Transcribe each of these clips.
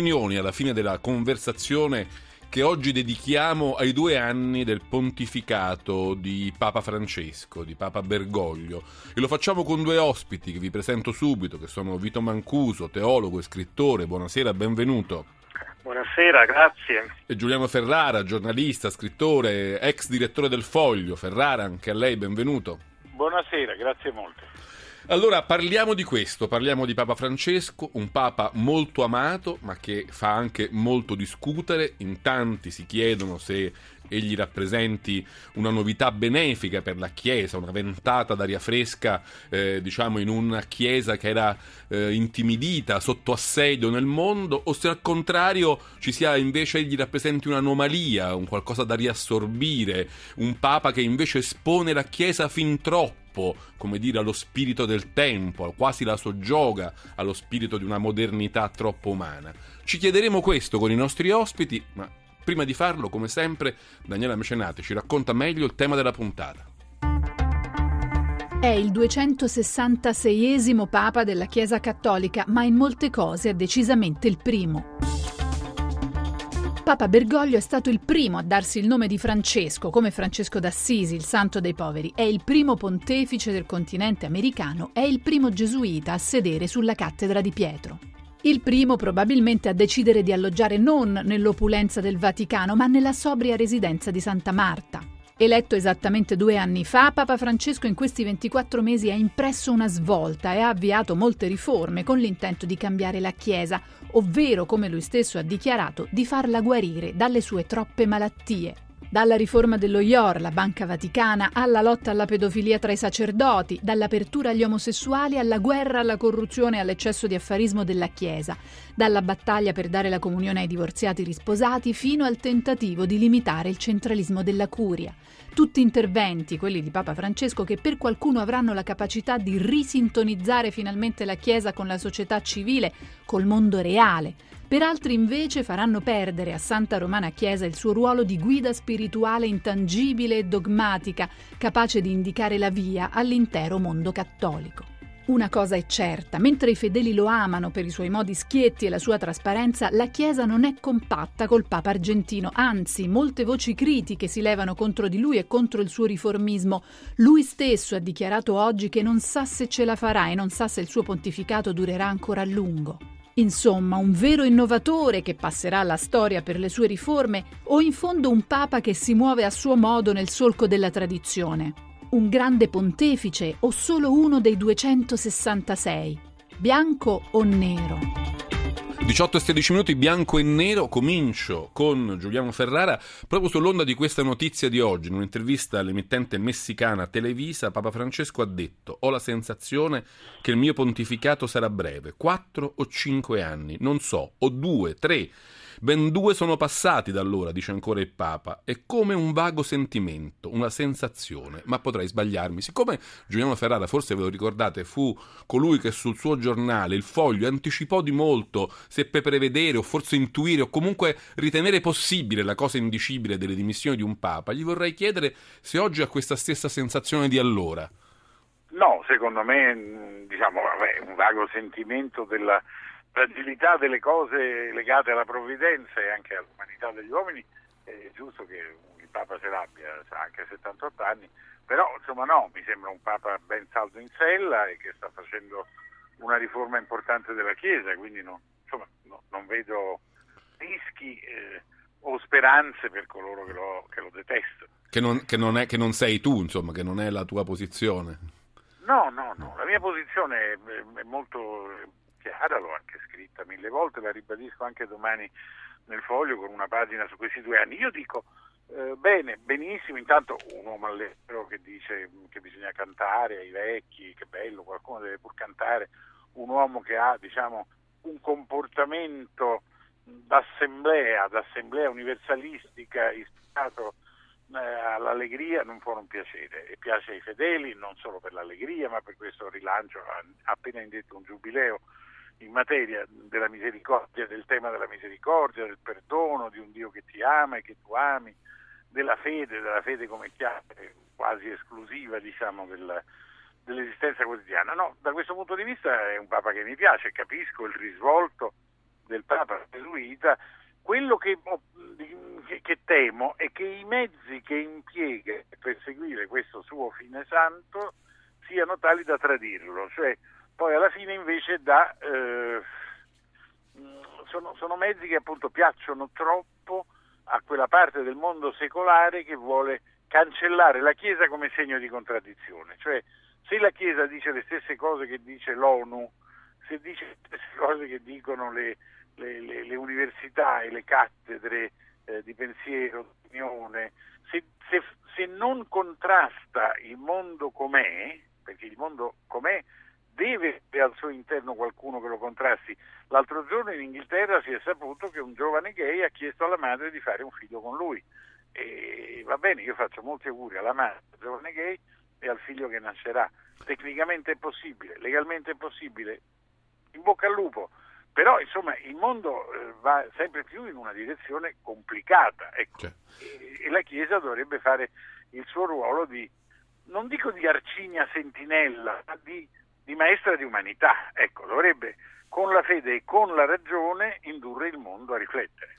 opinioni alla fine della conversazione che oggi dedichiamo ai due anni del pontificato di Papa Francesco, di Papa Bergoglio. E lo facciamo con due ospiti che vi presento subito, che sono Vito Mancuso, teologo e scrittore. Buonasera, benvenuto. Buonasera, grazie. E Giuliano Ferrara, giornalista, scrittore, ex direttore del Foglio. Ferrara, anche a lei benvenuto. Buonasera, grazie molto. Allora parliamo di questo, parliamo di Papa Francesco, un Papa molto amato ma che fa anche molto discutere, in tanti si chiedono se egli rappresenti una novità benefica per la Chiesa, una ventata d'aria fresca eh, diciamo in una Chiesa che era eh, intimidita, sotto assedio nel mondo o se al contrario ci sia invece egli rappresenti un'anomalia, un qualcosa da riassorbire, un Papa che invece espone la Chiesa fin troppo come dire, allo spirito del tempo, quasi la soggioga allo spirito di una modernità troppo umana. Ci chiederemo questo con i nostri ospiti, ma prima di farlo, come sempre, Daniela Mecenate ci racconta meglio il tema della puntata. È il 266esimo Papa della Chiesa Cattolica, ma in molte cose è decisamente il primo. Papa Bergoglio è stato il primo a darsi il nome di Francesco, come Francesco d'Assisi, il santo dei poveri. È il primo pontefice del continente americano, è il primo gesuita a sedere sulla cattedra di Pietro. Il primo probabilmente a decidere di alloggiare non nell'opulenza del Vaticano, ma nella sobria residenza di Santa Marta. Eletto esattamente due anni fa, Papa Francesco in questi 24 mesi ha impresso una svolta e ha avviato molte riforme con l'intento di cambiare la Chiesa, ovvero, come lui stesso ha dichiarato, di farla guarire dalle sue troppe malattie. Dalla riforma dello IOR, la Banca Vaticana, alla lotta alla pedofilia tra i sacerdoti, dall'apertura agli omosessuali alla guerra alla corruzione e all'eccesso di affarismo della Chiesa, dalla battaglia per dare la comunione ai divorziati risposati fino al tentativo di limitare il centralismo della curia. Tutti interventi, quelli di Papa Francesco, che per qualcuno avranno la capacità di risintonizzare finalmente la Chiesa con la società civile, col mondo reale, per altri invece faranno perdere a Santa Romana Chiesa il suo ruolo di guida spirituale intangibile e dogmatica, capace di indicare la via all'intero mondo cattolico. Una cosa è certa, mentre i fedeli lo amano per i suoi modi schietti e la sua trasparenza, la Chiesa non è compatta col Papa argentino, anzi molte voci critiche si levano contro di lui e contro il suo riformismo. Lui stesso ha dichiarato oggi che non sa se ce la farà e non sa se il suo pontificato durerà ancora a lungo. Insomma, un vero innovatore che passerà alla storia per le sue riforme o in fondo un papa che si muove a suo modo nel solco della tradizione? Un grande pontefice o solo uno dei 266? Bianco o nero? 18 e 16 minuti bianco e nero, comincio con Giuliano Ferrara proprio sull'onda di questa notizia di oggi. In un'intervista all'emittente messicana Televisa, Papa Francesco ha detto ho la sensazione che il mio pontificato sarà breve, 4 o 5 anni, non so, o 2, 3 Ben due sono passati da allora, dice ancora il Papa. È come un vago sentimento, una sensazione, ma potrei sbagliarmi. Siccome Giuliano Ferrara, forse ve lo ricordate, fu colui che sul suo giornale, il foglio, anticipò di molto, seppe prevedere o forse intuire o comunque ritenere possibile la cosa indicibile delle dimissioni di un Papa, gli vorrei chiedere se oggi ha questa stessa sensazione di allora. No, secondo me, diciamo, vabbè, un vago sentimento della fragilità delle cose legate alla provvidenza e anche all'umanità degli uomini, è giusto che il Papa ce l'abbia, ha anche 78 anni, però insomma no, mi sembra un Papa ben saldo in sella e che sta facendo una riforma importante della Chiesa, quindi no, insomma, no, non vedo rischi eh, o speranze per coloro che lo, che lo detestano. Che non, che, non è, che non sei tu, insomma, che non è la tua posizione. No, no, no, la mia posizione è molto chiara, l'ho anche scritta mille volte, la ribadisco anche domani nel foglio con una pagina su questi due anni. Io dico eh, bene, benissimo, intanto un uomo all'estero che dice che bisogna cantare ai vecchi, che bello, qualcuno deve pur cantare, un uomo che ha diciamo, un comportamento d'assemblea, d'assemblea universalistica ispirato eh, all'allegria non può non piacere e piace ai fedeli non solo per l'allegria ma per questo rilancio, ha appena indetto un giubileo in materia della misericordia, del tema della misericordia, del perdono, di un Dio che ti ama e che tu ami, della fede, della fede come chiave quasi esclusiva diciamo, del, dell'esistenza quotidiana. No, da questo punto di vista è un Papa che mi piace, capisco il risvolto del Papa gesuita, quello che, che, temo è che i mezzi che impiega per seguire questo suo fine santo siano tali da tradirlo, cioè poi alla fine invece da, eh, sono, sono mezzi che appunto piacciono troppo a quella parte del mondo secolare che vuole cancellare la Chiesa come segno di contraddizione, cioè se la Chiesa dice le stesse cose che dice l'ONU, se dice le stesse cose che dicono le, le, le, le università e le cattedre eh, di pensiero, di opinione, se, se, se non contrasta il mondo com'è, perché il mondo com'è deve avere al suo interno qualcuno che lo contrasti. L'altro giorno in Inghilterra si è saputo che un giovane gay ha chiesto alla madre di fare un figlio con lui. E va bene, io faccio molti auguri alla madre, al giovane gay e al figlio che nascerà. Tecnicamente è possibile, legalmente è possibile. In bocca al lupo. Però insomma il mondo eh, va sempre più in una direzione complicata ecco. e, e la Chiesa dovrebbe fare il suo ruolo di, non dico di arcigna sentinella, ma di di maestra di umanità, ecco, dovrebbe con la fede e con la ragione indurre il mondo a riflettere.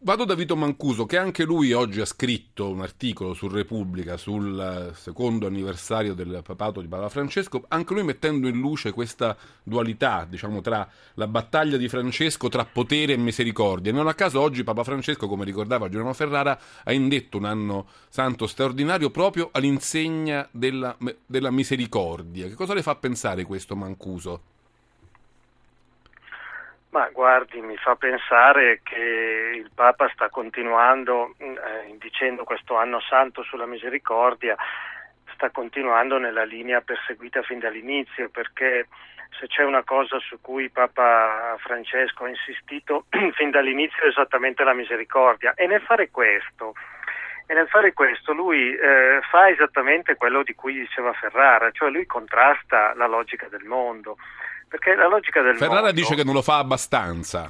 Vado da Vito Mancuso, che anche lui oggi ha scritto un articolo su Repubblica sul secondo anniversario del papato di Papa Francesco, anche lui mettendo in luce questa dualità, diciamo, tra la battaglia di Francesco tra potere e misericordia. Non a caso oggi Papa Francesco, come ricordava Giuliano Ferrara, ha indetto un anno santo straordinario proprio all'insegna della, della misericordia. Che cosa le fa pensare questo Mancuso? Ma guardi, mi fa pensare che il Papa sta continuando, eh, dicendo questo anno santo sulla misericordia, sta continuando nella linea perseguita fin dall'inizio, perché se c'è una cosa su cui Papa Francesco ha insistito fin dall'inizio è esattamente la misericordia. E nel fare questo, e nel fare questo lui eh, fa esattamente quello di cui diceva Ferrara, cioè lui contrasta la logica del mondo. Perché la logica del Ferrara mondo... dice che non lo fa abbastanza.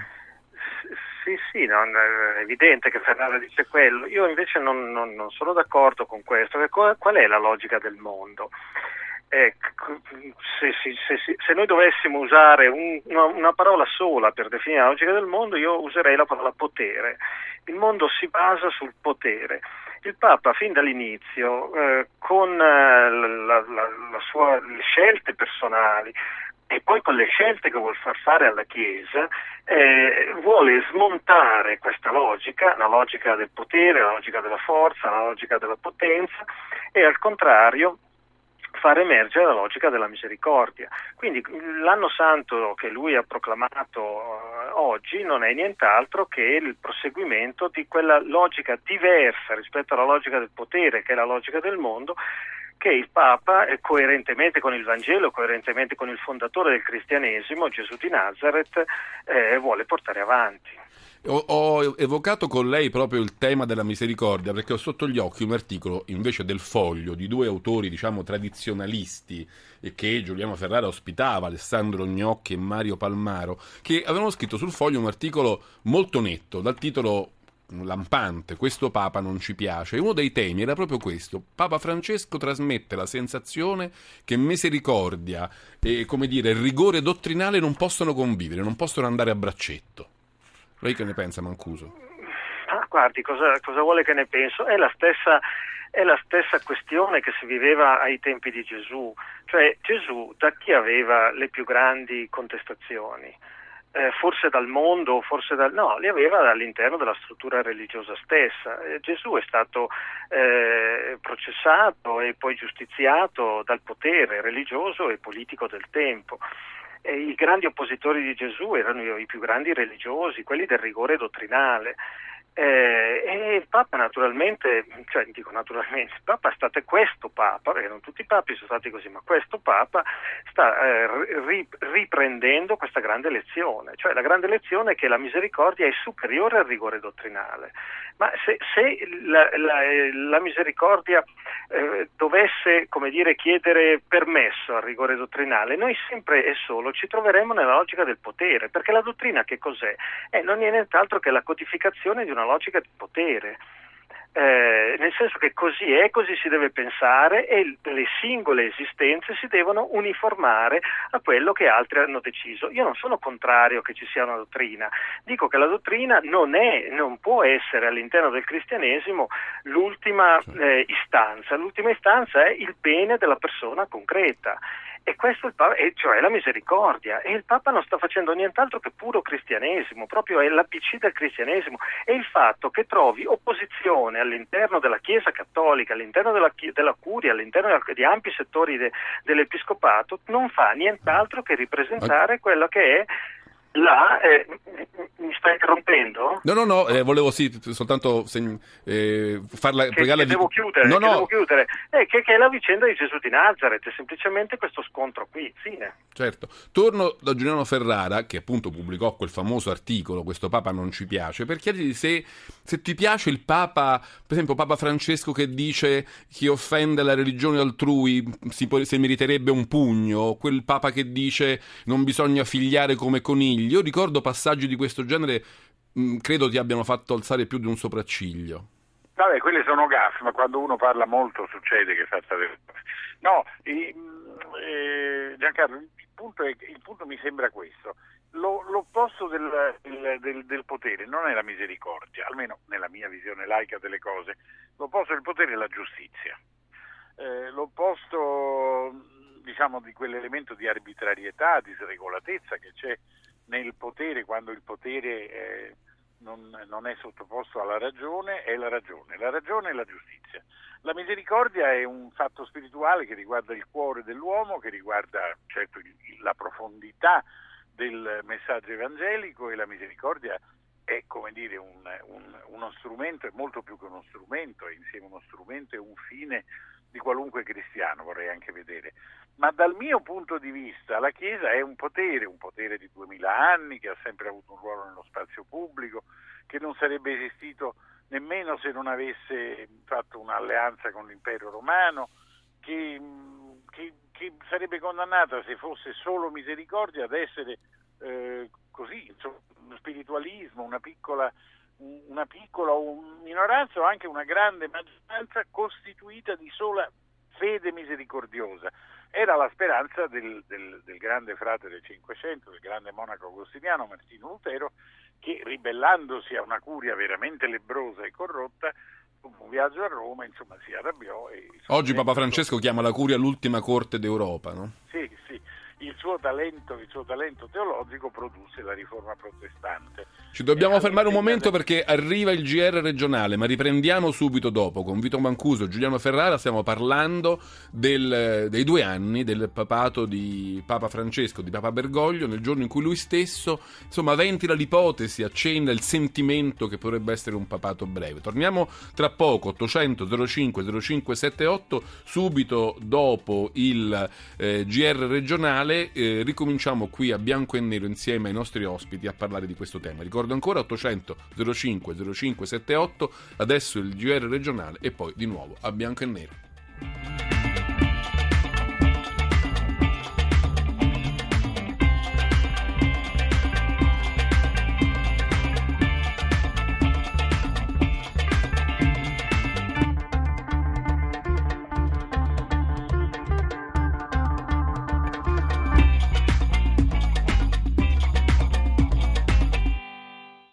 Sì, sì, non, è evidente che Ferrara dice quello. Io invece non, non, non sono d'accordo con questo. Qual, è la logica del mondo? Ecco, se, se, se, se, noi dovessimo usare un, una, una, parola sola per definire la logica del mondo, io userei la parola potere. Il mondo si basa sul potere. Il Papa fin dall'inizio, eh, con eh, la, la, la sua, le scelte personali, e poi con le scelte che vuole far fare alla Chiesa eh, vuole smontare questa logica, la logica del potere, la logica della forza, la logica della potenza e al contrario far emergere la logica della misericordia. Quindi l'anno santo che lui ha proclamato eh, oggi non è nient'altro che il proseguimento di quella logica diversa rispetto alla logica del potere, che è la logica del mondo, che il Papa, coerentemente con il Vangelo, coerentemente con il fondatore del cristianesimo, Gesù di Nazareth, eh, vuole portare avanti. Ho, evocato con lei proprio il tema della misericordia perché ho sotto gli occhi un articolo invece del foglio di due autori diciamo tradizionalisti che Giuliano Ferrara ospitava, Alessandro Gnocchi e Mario Palmaro, che avevano scritto sul foglio un articolo molto netto dal titolo lampante, questo Papa non ci piace. E uno dei temi era proprio questo. Papa Francesco trasmette la sensazione che misericordia e, come dire, rigore dottrinale non possono convivere, non possono andare a braccetto. Lei che ne pensa, Mancuso? Ah, guardi, cosa, cosa vuole che ne penso? È la stessa è la stessa questione che si viveva ai tempi di Gesù, cioè Gesù da chi aveva le più grandi contestazioni? Eh, forse dal mondo, forse dal... no, li aveva all'interno della struttura religiosa stessa. Eh, Gesù è stato eh, processato e poi giustiziato dal potere religioso e politico del tempo. I grandi oppositori di Gesù erano i più grandi religiosi, quelli del rigore dottrinale. Eh, e il Papa naturalmente, cioè dico naturalmente, il Papa è stato questo Papa, perché non tutti i Papi sono stati così, ma questo Papa sta eh, ri, riprendendo questa grande lezione, cioè la grande lezione è che la misericordia è superiore al rigore dottrinale. Ma se, se la, la, la, misericordia eh, dovesse dire, chiedere permesso al rigore dottrinale, noi sempre e solo ci troveremo nella logica del potere, perché la dottrina che cos'è? Eh, non è nient'altro che la codificazione di una logica di potere. eh, nel senso che così è, così si deve pensare e le singole esistenze si devono uniformare a quello che altri hanno deciso. Io non sono contrario che ci sia una dottrina, dico che la dottrina non, è, non può essere all'interno del cristianesimo l'ultima eh, istanza, l'ultima istanza è il bene della persona concreta e questo è il Papa, e cioè la misericordia. E il Papa non sta facendo nient'altro che puro cristianesimo, proprio è l'ABC del cristianesimo. E il fatto che trovi opposizione all'interno della Chiesa cattolica, all'interno della, della curia, all'interno di ampi settori de, dell'episcopato, non fa nient'altro che ripresentare quello che è là eh, mi sta interrompendo? No, no, no, eh, volevo sì, soltanto segn- eh, farla, che, che devo chiudere, no, che no. devo chiudere. Eh, che, che, è la vicenda di Gesù di Nazareth, semplicemente questo scontro qui, fine. Certo. Torno da Giuliano Ferrara, che appunto pubblicò quel famoso articolo, questo Papa non ci piace, per chiedergli se, se ti piace il Papa, per esempio Papa Francesco che dice chi offende la religione altrui si, si meriterebbe un pugno, quel Papa che dice non bisogna figliare come conigli, io ricordo passaggi di questo genere, mh, mm, credo ti abbiano fatto alzare più di un sopracciglio. Vabbè, quelli sono gaff, ma quando uno parla molto succede che faccia delle. No, eh, Giancarlo, il punto, è, il punto, mi sembra questo. Lo, l'opposto del, del, del, del, potere non è la misericordia, almeno nella mia visione laica delle cose. L'opposto del potere è la giustizia. Eh, l'opposto diciamo, di quell'elemento di arbitrarietà, di sregolatezza che c'è nel potere quando il potere eh, non, non, è sottoposto alla ragione è la ragione, la ragione è la giustizia. La misericordia è un fatto spirituale che riguarda il cuore dell'uomo, che riguarda certo la profondità del messaggio evangelico e la misericordia è come dire un, un, uno strumento, è molto più che uno strumento, è insieme uno strumento e un fine di qualunque cristiano, vorrei anche vedere. Ma dal mio punto di vista la Chiesa è un potere, un potere di duemila anni, che ha sempre avuto un ruolo nello spazio pubblico, che non sarebbe esistito nemmeno se non avesse fatto un'alleanza con l'impero romano, che, che, che sarebbe condannata se fosse solo misericordia ad essere eh, così, insomma, spiritualismo, una piccola una piccola minoranza o anche una grande maggioranza costituita di sola fede misericordiosa. Era la speranza del, del, del grande frate del Cinquecento, del grande monaco agostiniano Martino Lutero, che ribellandosi a una curia veramente lebrosa e corrotta, un viaggio a Roma, insomma, si arrabbiò. E Oggi Papa Francesco chiama la curia l'ultima corte d'Europa, no? Sì il suo talento, il suo talento teologico produsse la riforma protestante. Ci dobbiamo fermare un momento perché arriva il GR regionale, ma riprendiamo subito dopo. Con Vito Mancuso e Giuliano Ferrara stiamo parlando del, dei due anni del papato di Papa Francesco, di Papa Bergoglio, nel giorno in cui lui stesso insomma, ventila l'ipotesi, accenna il sentimento che potrebbe essere un papato breve. Torniamo tra poco, 800 05 0578, subito dopo il eh, GR regionale finale eh, ricominciamo qui a bianco e nero insieme ai nostri ospiti a parlare di questo tema. Ricordo ancora 800 05 0578, adesso il GR regionale e poi di nuovo a bianco e nero.